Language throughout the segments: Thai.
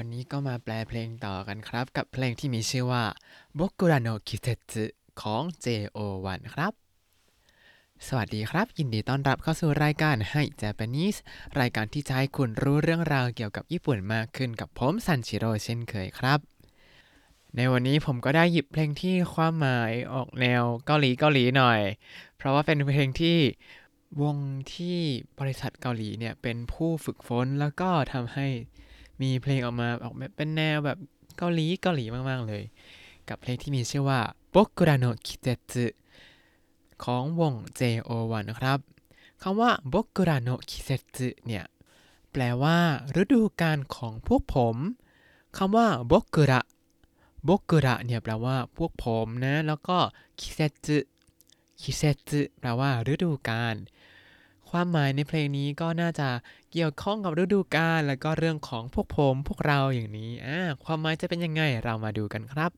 วันนี้ก็มาแปลเพลงต่อกันครับ กับเพลงที่มีชื่อว่า Bokura no Kisetsu ของ JO1 ครับ สวัสดีครับ ยินดีต้อนรับเข้าสู่รายการให้ Japanese รายการที่จะให้คุณรู้เรื่องราวเกี่ยวกับญี่ปุ่นมากขึ้นกับผมซันชิโร่เช่นเคยครับ ในวันนี้ผมก็ได้หยิบเพลงที่ความหมายออกแนวเกาหลีเกาหลีหน่อย เพราะว่าเป็นเพลงที่วงที่บริษัทเกาหลีเนี่ยเป็นผู้ฝึกฝนแล้วก็ทำให้ มีเพลงออกมาออกแบบเป็นแนวแบบเกาหลีเกาหลีมากๆเลย กับเพลงที่มีชื่อว่า Bokura no Kitetsu ของวง JO1 นะครับคำว่า Bokura no Kisetsu เนี่ย แปลว่า ฤดูกาลของพวกผมคำว่า Bokura Bokura เนี่ยแปลว่าพวกผมนะ แล้วก็ Kisetsu Kisetsu แปลว่าฤดูกาล ความหมายในเพลงนี้ก็น่าจะเกี่ยวข้องกับฤดูกาลและก็เรื่องของพวกผมพวกเราอย่างนี้อ่าความหมายจะเป็นยังไงเรามาดูกันครับ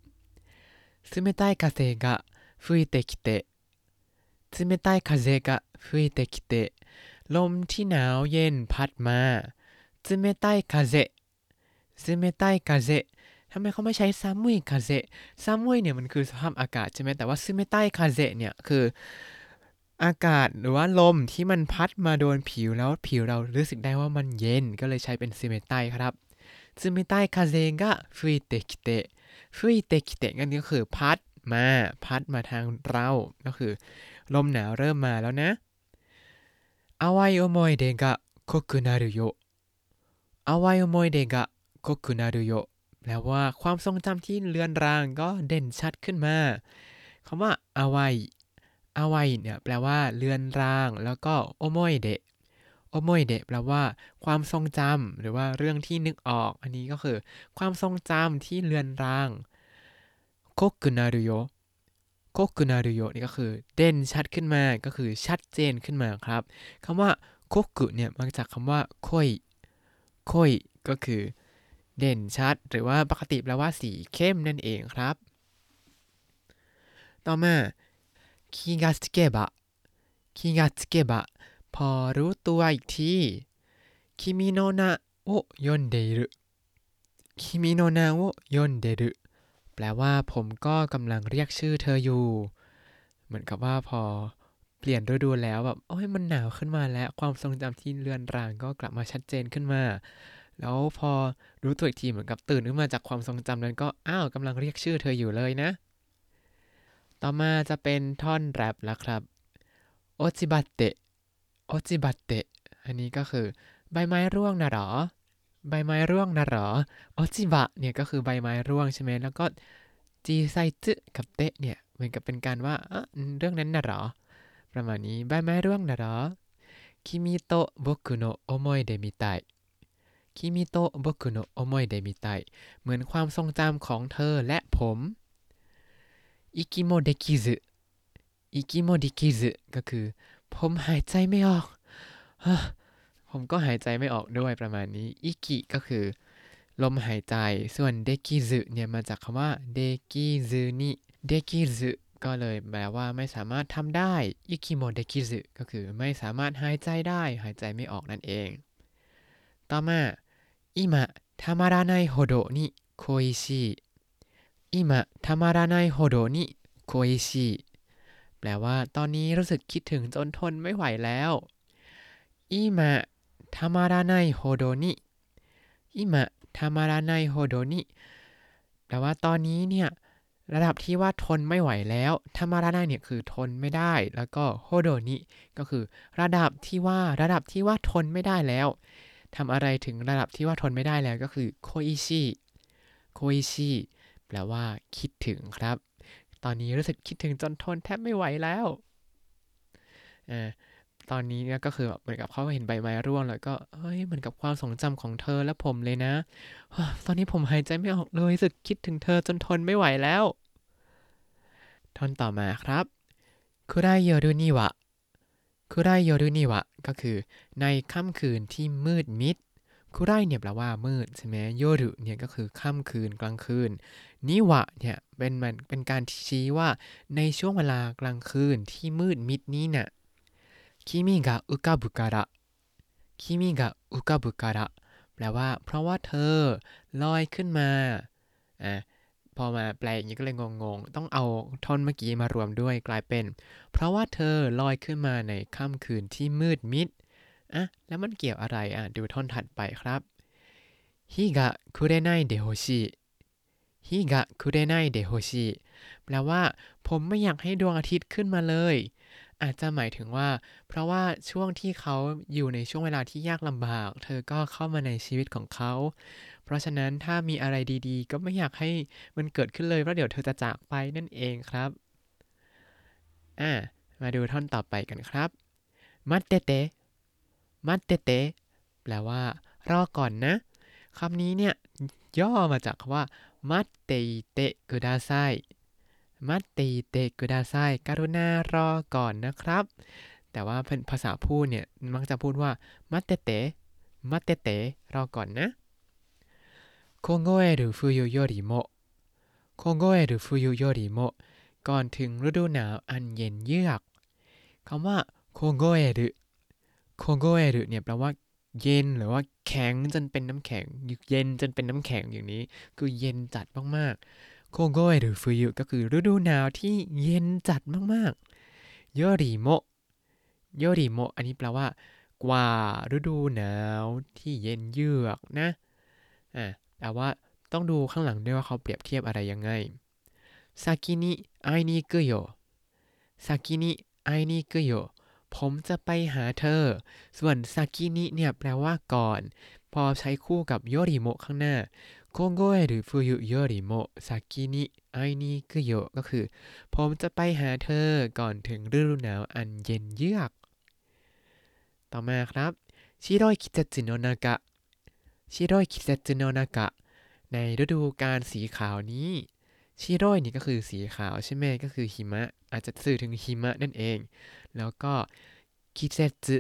冷たい風が吹いてきて冷たい風が吹いてきてลมที่หนาวเย็นพัดมา冷たい風冷たい風ทำไมเขาไม่ใช้ซามุยคาเซซามุยเนี่ยมันคือสภาพอากาศใช่ไหมแต่ว่าซึเมไตคาเซเนี่ยคือ อากาศหรือว่าลมที่มันพัดมาโดนผิวแล้วผิวเรารู้สึกได้ว่ามันเย็นก็เลยใช้เป็น冷たい ครับ 冷たい風が吹いてきて 吹いてきて นั่นก็คือพัดมาพัดมาทางเราก็คือ ลมหนาวเริ่มมาแล้วนะอาวายโอโมยเดกะโคกุนารุโยอาวายโอโมยเดกะโคกุนารุโยแปลว่าความทรงจำที่เลือนรางก็เด่นชัดขึ้นมาคำว่าอาวาย อาวายเนี่ยแปลว่าเลือนราง แล้วก็โอโมยเดะโอโมยเดะแปลว่าความทรงจำหรือว่าเรื่องที่นึกออก อันนี้ก็คือ ความทรงจำที่เลือนรางโคกุนารุโยโคกุนารุโยนี่ก็คือเด่นชัดขึ้นมาก็คือชัดเจนขึ้นมาครับคำว่า濃く เนี่ยมาจากคำว่าโคยโคยก็คือ เด่นชัด หรือว่าปกติแปลว่าสีเข้มนั่นเองครับ ต่อมา 気が付けば 気が付けば พอรู้ตัวอีกทีคิมิโนนะโอยนเดะอุแปลว่าผมก็กำลังเรียกชื่อเธออยู่ เหมือนกับว่าพอเปลี่ยนฤดูแล้วแบบโอ้ยมันหนาวขึ้นมาแล้ว ความทรงจำที่เลือนรางก็กลับมาชัดเจนขึ้นมา แล้วพอรู้ตัวอีกทีเหมือนกับตื่นขึ้นมาจากความทรงจำนั้นก็อ้าวกำลังเรียกชื่อเธออยู่เลยนะ ต่อมาจะเป็นท่อนแรปแล้วครับโอจิบัตเตะโอจิบัตเตะอันนี้ก็คือใบไม้ร่วงนะหรอ ใบไม้ร่วงนะหรอโอจิบะเนี่ยก็คือใบไม้ร่วงใช่ไหมแล้วก็จีไซจึกับเตะเนี่ยเหมือนกับเป็นการว่าเรื่องนั้นนะหรอ ประมาณนี้ใบไม้ร่วงนะหรอ君と僕の思い出みたい 君と僕の思い出みたい เหมือนความทรงจำของเธอและผม อิกิโมเดคิซึอิกิโมเดคิซึก็คือ ผมหายใจไม่ออก ผมก็หายใจไม่ออกด้วยประมาณนี้ อิกิก็คือ ลมหายใจ ส่วนเดกิซึเนี่ยมาจากคำว่าเดกิซึนิเดกิซึก็เลยแปลว่าไม่สามารถทำได้ อิกิโมเดคิซึก็คือไม่สามารถหายใจได้ หายใจไม่ออกนั่นเอง ต่อมา今たま อิมะธรรมารานโฮโดนิโคอิชิแปลว่าตอนนี้รู้สึกคิดถึงจนทนไม่ไหวแล้วอิมะธรรมารานโฮโดนิอิมะธรรมารานโฮโดนิแปลว่าตอนนี้เนี่ยระดับที่ว่าทนไม่ไหวแล้วธรรมาราในเนี่ยคือทนไม่ได้ แล้วก็โฮโดนิก็คือ ระดับที่ว่าระดับที่ว่าทนไม่ได้แล้วทำอะไรถึงระดับที่ว่าทนไม่ได้แล้วก็คือโคอิชิโคอิชิ แปลว่า คิดถึงครับ ตอนนี้รู้สึกคิดถึงจนทนแทบไม่ไหวแล้วอตอนนี้ก็คือแบบเหมือนกับเขาเห็นใบไม้ร่วงแล้วก็เฮ้ยเหมือนกับความทรงจำของเธอและผมเลยนะ ตอนนี้ผมหายใจไม่ออกเลยรู้สึกคิดถึงเธอจนทนไม่ไหวแล้วท่อนต่อมาครับคุไรโยรุนิวะคุไรโยรุนิวะก็คือในค่ำคืนที่มืดมิด คุไรเนี่ยแปลว่ามืดใช่ไหมโยรุเนี่ยก็คือค่ำคืนกลางคืน นิวะเนี่ยเป็นมันเป็นการชี้ว่าในช่วงเวลากลางคืนที่มืดมิดนี้เนี่ย君が浮かぶから 君が浮かぶから แปแปลว่า เพราะว่าเธอลอยขึ้นมาอะพอมาแปลอย่างนี้ก็เลยงงๆ ต้องเอาท่อนเมื่อกี้มารวมด้วยกลายเป็น เพราะว่าเธอลอยขึ้นมาในค่ำคืนที่มืดมิด อะแล้วมันเกี่ยวอะไรอะดูท่อนถัดไปครับ日が暮れないでほしいฮิกะคุเรไนเดโฮชิแปลว่า ผมไม่อยากให้ดวงอาทิตย์ขึ้นมาเลย อาจจะหมายถึงว่า เพราะว่าช่วงที่เขาอยู่ในช่วงเวลาที่ยากลำบาก เธอก็เข้ามาในชีวิตของเขา เพราะฉะนั้นถ้ามีอะไรดีๆ ก็ไม่อยากให้มันเกิดขึ้นเลยเพราะเดี๋ยวเธอจะจากไปนั่นเองครับอ่ามาดูท่อนต่อไปกันครับมัดเตเต มัดเตเตแปลว่า รอก่อนนะคำนี้เนี่ยย่อมาจากคำว่ามัดเตเตกุดาไซมัดเตเตกุดาไซกรุณารอก่อนนะครับ แต่ว่าภาษาพูดเนี่ยมักจะพูดว่ามัดเตเตมัดเตเตรอก่อนนะโคโงเอรุฟุยุโยริโมโคโงเอรุฟุยุโยริโมก่อนถึงฤดูหนาวอันเย็นเยือกคำว่าโคโงเอรุ โคโงเอรุเนี่ยแปลว่าเย็นหรือว่าแข็งจนเป็นน้ำแข็งเย็นจนเป็นน้ำแข็งอย่างนี้ คือเย็นจัดมากๆโคโกเอหรือฟุยุก็คือฤดูหนาวที่เย็นจัดมากๆโยริโมโยริโมอันนี้แปลว่า กว่าฤดูหนาวที่เย็นเยือกนะอะแต่ว่าต้องดูข้างหลังด้วยว่าเขาเปรียบเทียบอะไรยังไง先に会いに行くよ 先に会いに行くよ ผมจะไปหาเธอ ส่วน先に เนี่ยแปลว่าก่อน พอใช้คู่กับよりも ข้างหน้า 凍える冬よりも先に会いに行くよ ก็คือ ผมจะไปหาเธอก่อนถึงฤดูหนาวอันเย็นเยือก ต่อมาครับ白い季節の中 白い季節の中ในฤดูกาลสีขาวนี้ ชิโร่นี่ก็คือสีขาวใช่ไหมก็คือหิมะ อาจจะสื่อถึงหิมะนั่นเอง แล้วก็คิเซจุ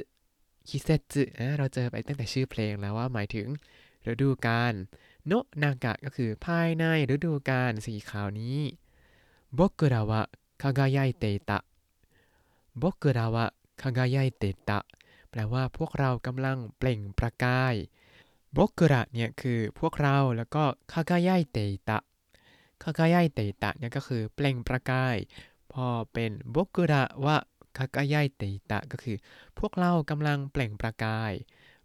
คิเซจุเราเจอไปตั้งแต่ชื่อเพลงแล้วว่าหมายถึงฤดูกาลโนนากะก็คือภายในฤดูกาลสีขาวนี้บกุระวะคากายายเตตะบกุระวะคากายายเตตะแปลว่าพวกเรากำลังเปล่งประกายบกุระเนี่ยคือพวกเราแล้วก็คากายายเตตะ คากายายเตตะเนี่ยก็คือเปล่งประกาย พอเป็นบกุระวะคากายายเตตะก็คือ พวกเรากำลังเปล่งประกาย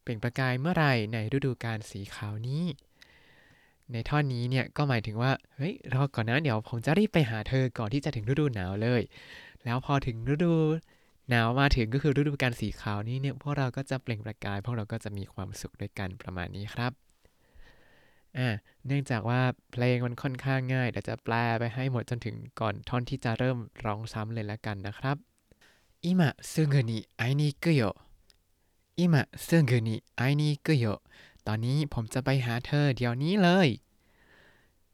เปล่งประกายเมื่อไรในฤดูกาลสีขาวนี้ ในท่อนนี้เนี่ยก็หมายถึงว่า เฮ้ยรอก่อนนะเดี๋ยวผมจะรีบไปหาเธอก่อนที่จะถึงฤดูหนาวเลย แล้วพอถึงฤดูหนาวมาถึงก็คือฤดูกาลสีขาวนี้เนี่ยพวกเราก็จะเปล่งประกาย พวกเราก็จะมีความสุขด้วยกันประมาณนี้ครับ อ่าเนื่องจากว่าเพลงมันค่อนข้างง่ายเดี๋ยวจะแปลไปให้หมดจนถึงก่อนท่อนที่จะเริ่มร้องซ้ำเลยละกันนะครับ今すぐに会いに行くよ今すぐに会いに行くよตอนนี้ผมจะไปหาเธอเดี๋ยวนี้เลย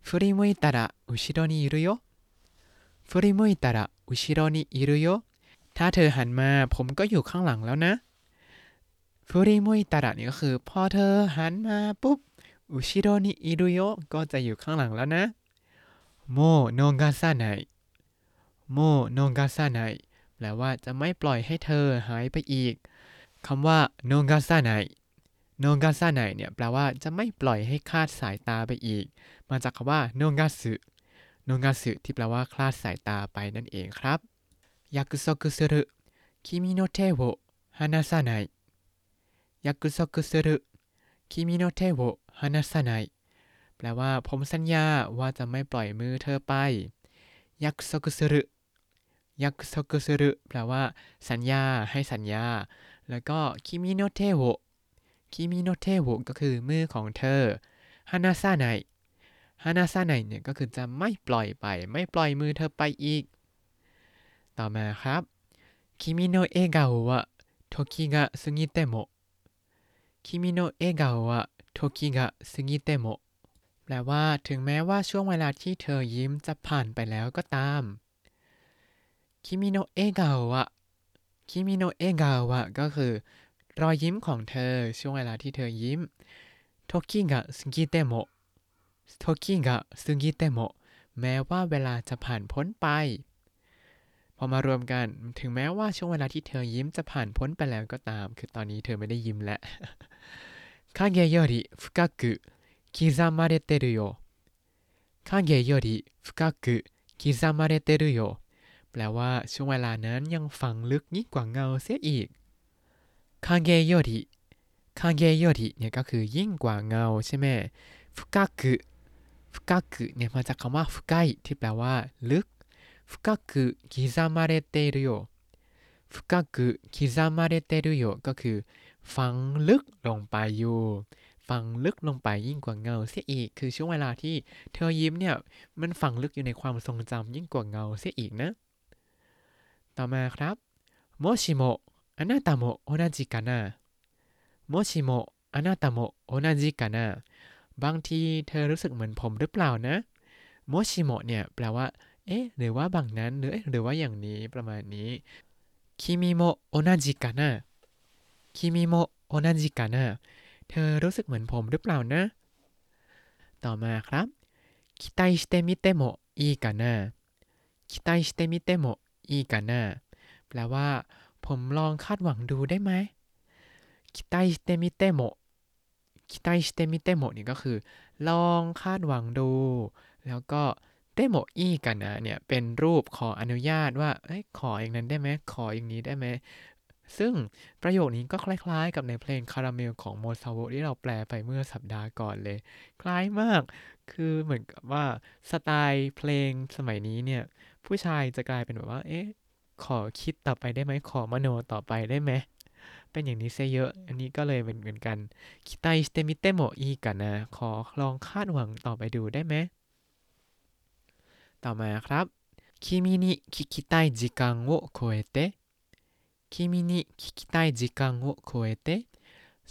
振り向いたら後ろにいるよ振り向いたら後ろにいるよถ้าเธอหันมาผมก็อยู่ข้างหลังแล้วนะฟูริมุยตาระนี่ก็คือ พอเธอหันมาปุ๊บ 後ろにいるよ ก็จะอยู่ข้างหลังแล้วนะもう逃さない もう逃さない แปลว่าจะไม่ปล่อยให้เธอหายไปอีกคำว่า逃さない 逃さない เนี่ยแปลว่าจะไม่ปล่อยให้คลาดสายตาไปอีก มาจากคำว่าโนกาสึโนกาสึที่แปลว่าคลาดสายตาไปนั่นเองครับ約束する君の手を離さない約束する 君の手を離さない แปลว่าผมสัญญาว่าจะไม่ปล่อยมือเธอไป 約束する約束する แปลว่า สัญญาให้สัญญา แล้วก็คิมิโนเทโวคิมิโนเทโวก็คือมือของเธอ離さない離さない เนี่ยก็คือจะไม่ปล่อยไป ไม่ปล่อยมือเธอไปอีก ต่อมาครับ君の笑顔は時が過ぎても 君の笑顔は時が過ぎても แปลว่าถึงแม้ว่าช่วงเวลาที่เธอยิ้มจะผ่านไปแล้วก็ตามคิมิโนะเอกาวะคิมิโนะเอกาวะก็คือ รอยยิ้มของเธอช่วงเวลาที่เธอยิ้ม時が過ぎてもโทคิกะซึงิเตโมะแม้ว่าเวลาจะผ่านพ้นไป พอมารวมกันถึงแม้ว่าช่วงเวลาที่เธอยิ้มจะผ่านพ้นไปแล้วก็ตาม คือตอนนี้เธอไม่ได้ยิ้มแล้ว 影より深く刻まれてるよ影より深く刻まれてるよแปลว่าช่วงเวลานั้นยังฝังลึกยิ่งกว่าเงาเสียอีกคาเกโยริคาเกโยริเนี่ยก็คือยิ่งกว่าเงาใช่ไหมฟุกากุฟุกากุเนี่ยมาจากคำว่าฟุกายที่แปลว่า ลึกฟุกากุคิซามาเรเตรุโยฟุกากุคิซามาเรเตรุโยก็คือ ฝังลึกลงไปอยู่ฝังลึกลงไปยิ่งกว่าเงาเสียอีก คือช่วงเวลาที่เธอยิ้มเนี่ย มันฝังลึกอยู่ในความทรงจำยิ่งกว่าเงาเสียอีกนะ ต่อมาครับโมชิโมあなたも同じかなโมชิโมあなたも同じかなบางทีเธอรู้สึกเหมือนผมหรือเปล่านะโมชิโมเนี่ยแปลว่า เอ๊ะ หรือว่าบางนั้น หรือหรือว่าอย่างนี้ประมาณนี้คิมิโมโอนาจิกานะ คิมิโมโอนาจิกานะเธอรู้สึกเหมือนผมหรือเปล่านะ ต่อมาครับ期待してみてもいいかな期待してみてもいいかなแปลว่า ผมลองคาดหวังดูได้ไหม期待してみても期待してみてもนี่ก็คือ ลองคาดหวังดู แล้วก็เตโมอีกันนะเนี่ย เป็นรูปขออนุญาตว่าขออย่างนั้นได้ไหม ขออย่างนี้ได้ไหม ซึ่งประโยคนี้ก็คล้ายๆ กับในเพลงคาราเมลของโมซาโวที่เราแปลไปเมื่อสัปดาห์ก่อนเลย คล้ายมาก คือเหมือนกับว่าสไตล์เพลงสมัยนี้เนี่ย ผู้ชายจะกลายเป็นแบบว่า เอ๊ะ ขอคิดต่อไปได้ไหม ขอมโนต่อไปได้ไหม เป็นอย่างนี้ซะเยอะ อันนี้ก็เลยเป็นเหมือนกัน期待してみてもいいかな ขอลองคาดหวังต่อไปดูได้ไหม ต่อมาครับ君に聞きたい時間を超えて 君に聞きたい時間を超えて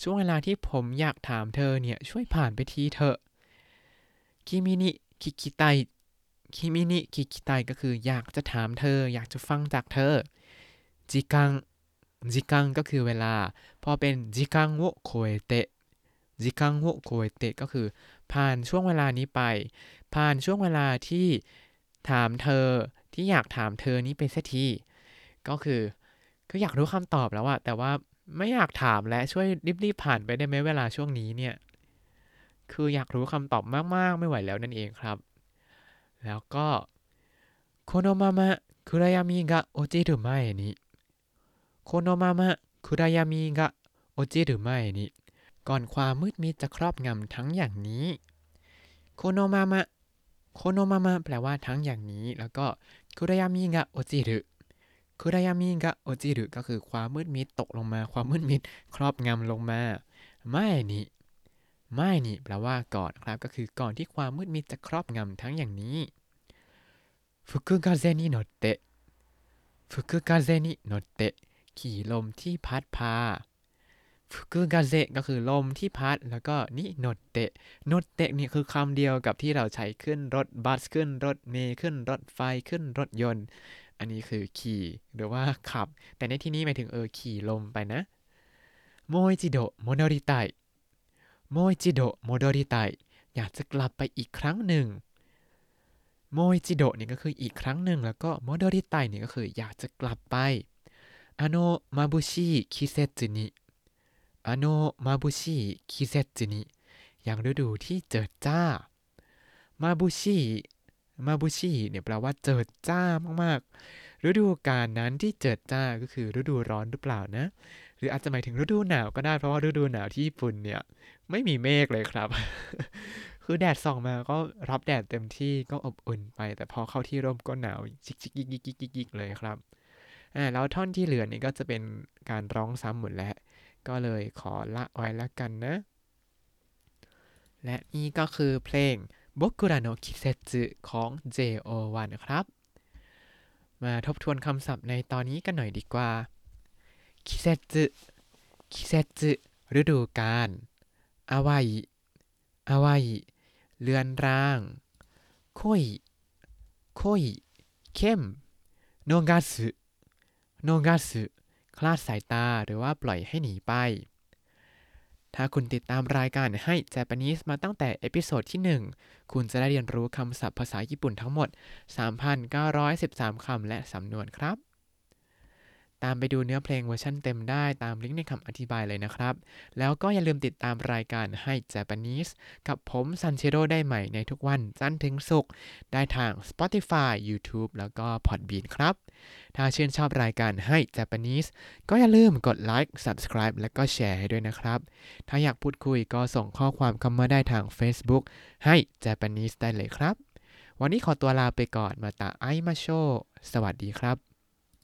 ช่วงเวลาที่ผมอยากถามเธอเนี่ยช่วยผ่านไปทีเถอะคิมินิคิคิไตคิมินิคิคิไตก็คืออยากจะถามเธอ อยากจะฟังจากเธอจิกังจิกังก็คือเวลา พอเป็นจิกังโวโคเอเตะจิกังโวโคเอเตะก็คือ ผ่านช่วงเวลานี้ไป ผ่านช่วงเวลาที่ถามเธอที่อยากถามเธอนี้ไปสักทีก็คือ คือยากรู้คำตอบแล้วอะแต่ว่าไม่อยากถามและช่วยรีบๆผ่านไปได้ไหมเวลาช่วงนี้เนี่ย คืออยากรู้คำตอบมากๆ ไม่ไหวแล้วนั่นเองครับ แล้วก็โคโนมามะคุรายามิกะโอจิหรุไม่นิโคโนมามะคุรายามิกะโอจิหรุไม่นิก่อนความมืดมิดจะครอบงำทั้งอย่างนี้โคโนมามะこのまま แปลว่าทั้งอย่างนี้ แล้วก็暗闇が落ちる 暗闇が落ちる ก็คือความมืดมิดตกลงมา ความมืดมิดครอบงำลงมา前に前に แปลว่าก่อนครับ ก็คือก่อนที่ความมืดมิดจะครอบงำทั้งอย่างนี้吹く風に乗って吹く風に乗って ขี่ลมที่พัดพาฟุกุกาเซก็คือลมที่พัด แล้วก็นิโนเตะโนเตะนี่คือคำเดียวกับที่เราใช้ขึ้นรถบัสขึ้นรถเมล์ขึ้นรถไฟขึ้นรถยนต์ อันนี้คือขี่หรือว่าขับ แต่ในที่นี้หมายถึงเออขี่ลมไปนะもう一度戻りたいもう一度戻りたい อยากจะกลับไปอีกครั้งหนึ่งもう一度 นี่ก็คืออีกครั้งหนึ่งแล้วก็戻りたい นี่ก็คืออยากจะกลับไปあの眩しい季節にอโนมาบุชิคิเซจุนิอย่างฤดูที่เจิดจ้ามาบุชิ มาบุชิเนี่ยแปลว่าเจิดจ้ามากๆ ฤดูกาลนั้นที่เจิดจ้าก็คือฤดูร้อนหรือเปล่านะ หรืออาจจะหมายถึงฤดูหนาวก็ได้เพราะว่าฤดูหนาวที่ญี่ปุ่นเนี่ยไม่มีเมฆเลยครับ คือแดดส่องมาก็รับแดดเต็มที่ก็อบอุ่นไป แต่พอเข้าที่ร่มก็หนาวชิกชิกยิกยิกยิกยิกเลยครับอ่าแล้วท่อนที่เหลือนี่ก็จะเป็นการร้องซ้ำหมดแล้ว ก็เลยขอละไว้ละกันนะ และนี่ก็คือเพลง บกุระโนคิเซจุของ JO1 นครับ มาทบทวนคำศัพท์ในตอนนี้กันหน่อยดีกว่า คิเซจุคิเซจุฤดูกาลอาวัยอาวัยเรือนร่าง คุย คุย เข้ม โนงาสุโนงาสุคลาดสายตาหรือว่าปล่อยให้หนีไป ถ้าคุณติดตามรายการให้ Japanese มาตั้งแต่เอพิโซดที่ 1 คุณจะได้เรียนรู้คำศัพท์ภาษาญี่ปุ่นทั้งหมด 3,913 คำและสำนวนครับ ตามไปดูเนื้อเพลงเวอร์ชันเต็มได้ตามลิงก์ในคำอธิบายเลยนะครับ แล้วก็อย่าลืมติดตามรายการให้ Japanese กับผมซันเชโ o ได้ใหม่ในทุกวันจันทร์ถึงศุกร์ได้ทาง Spotify YouTube แล้วก็ Podbean ครับ ถ้าชื่นชอบรายการให้ Japanese ก็อย่าลืมกดไลค์ Subscribe และก็แชร์ให้ด้วยนะครับ ถ้าอยากพูดคุยก็ส่งข้อความเข้ามาได้ทาง Facebook ให้ Japanese ได้เลยครับ วันนี้ขอตัวลาไปก่อนมาตาไอมาโช สวัสดีครับ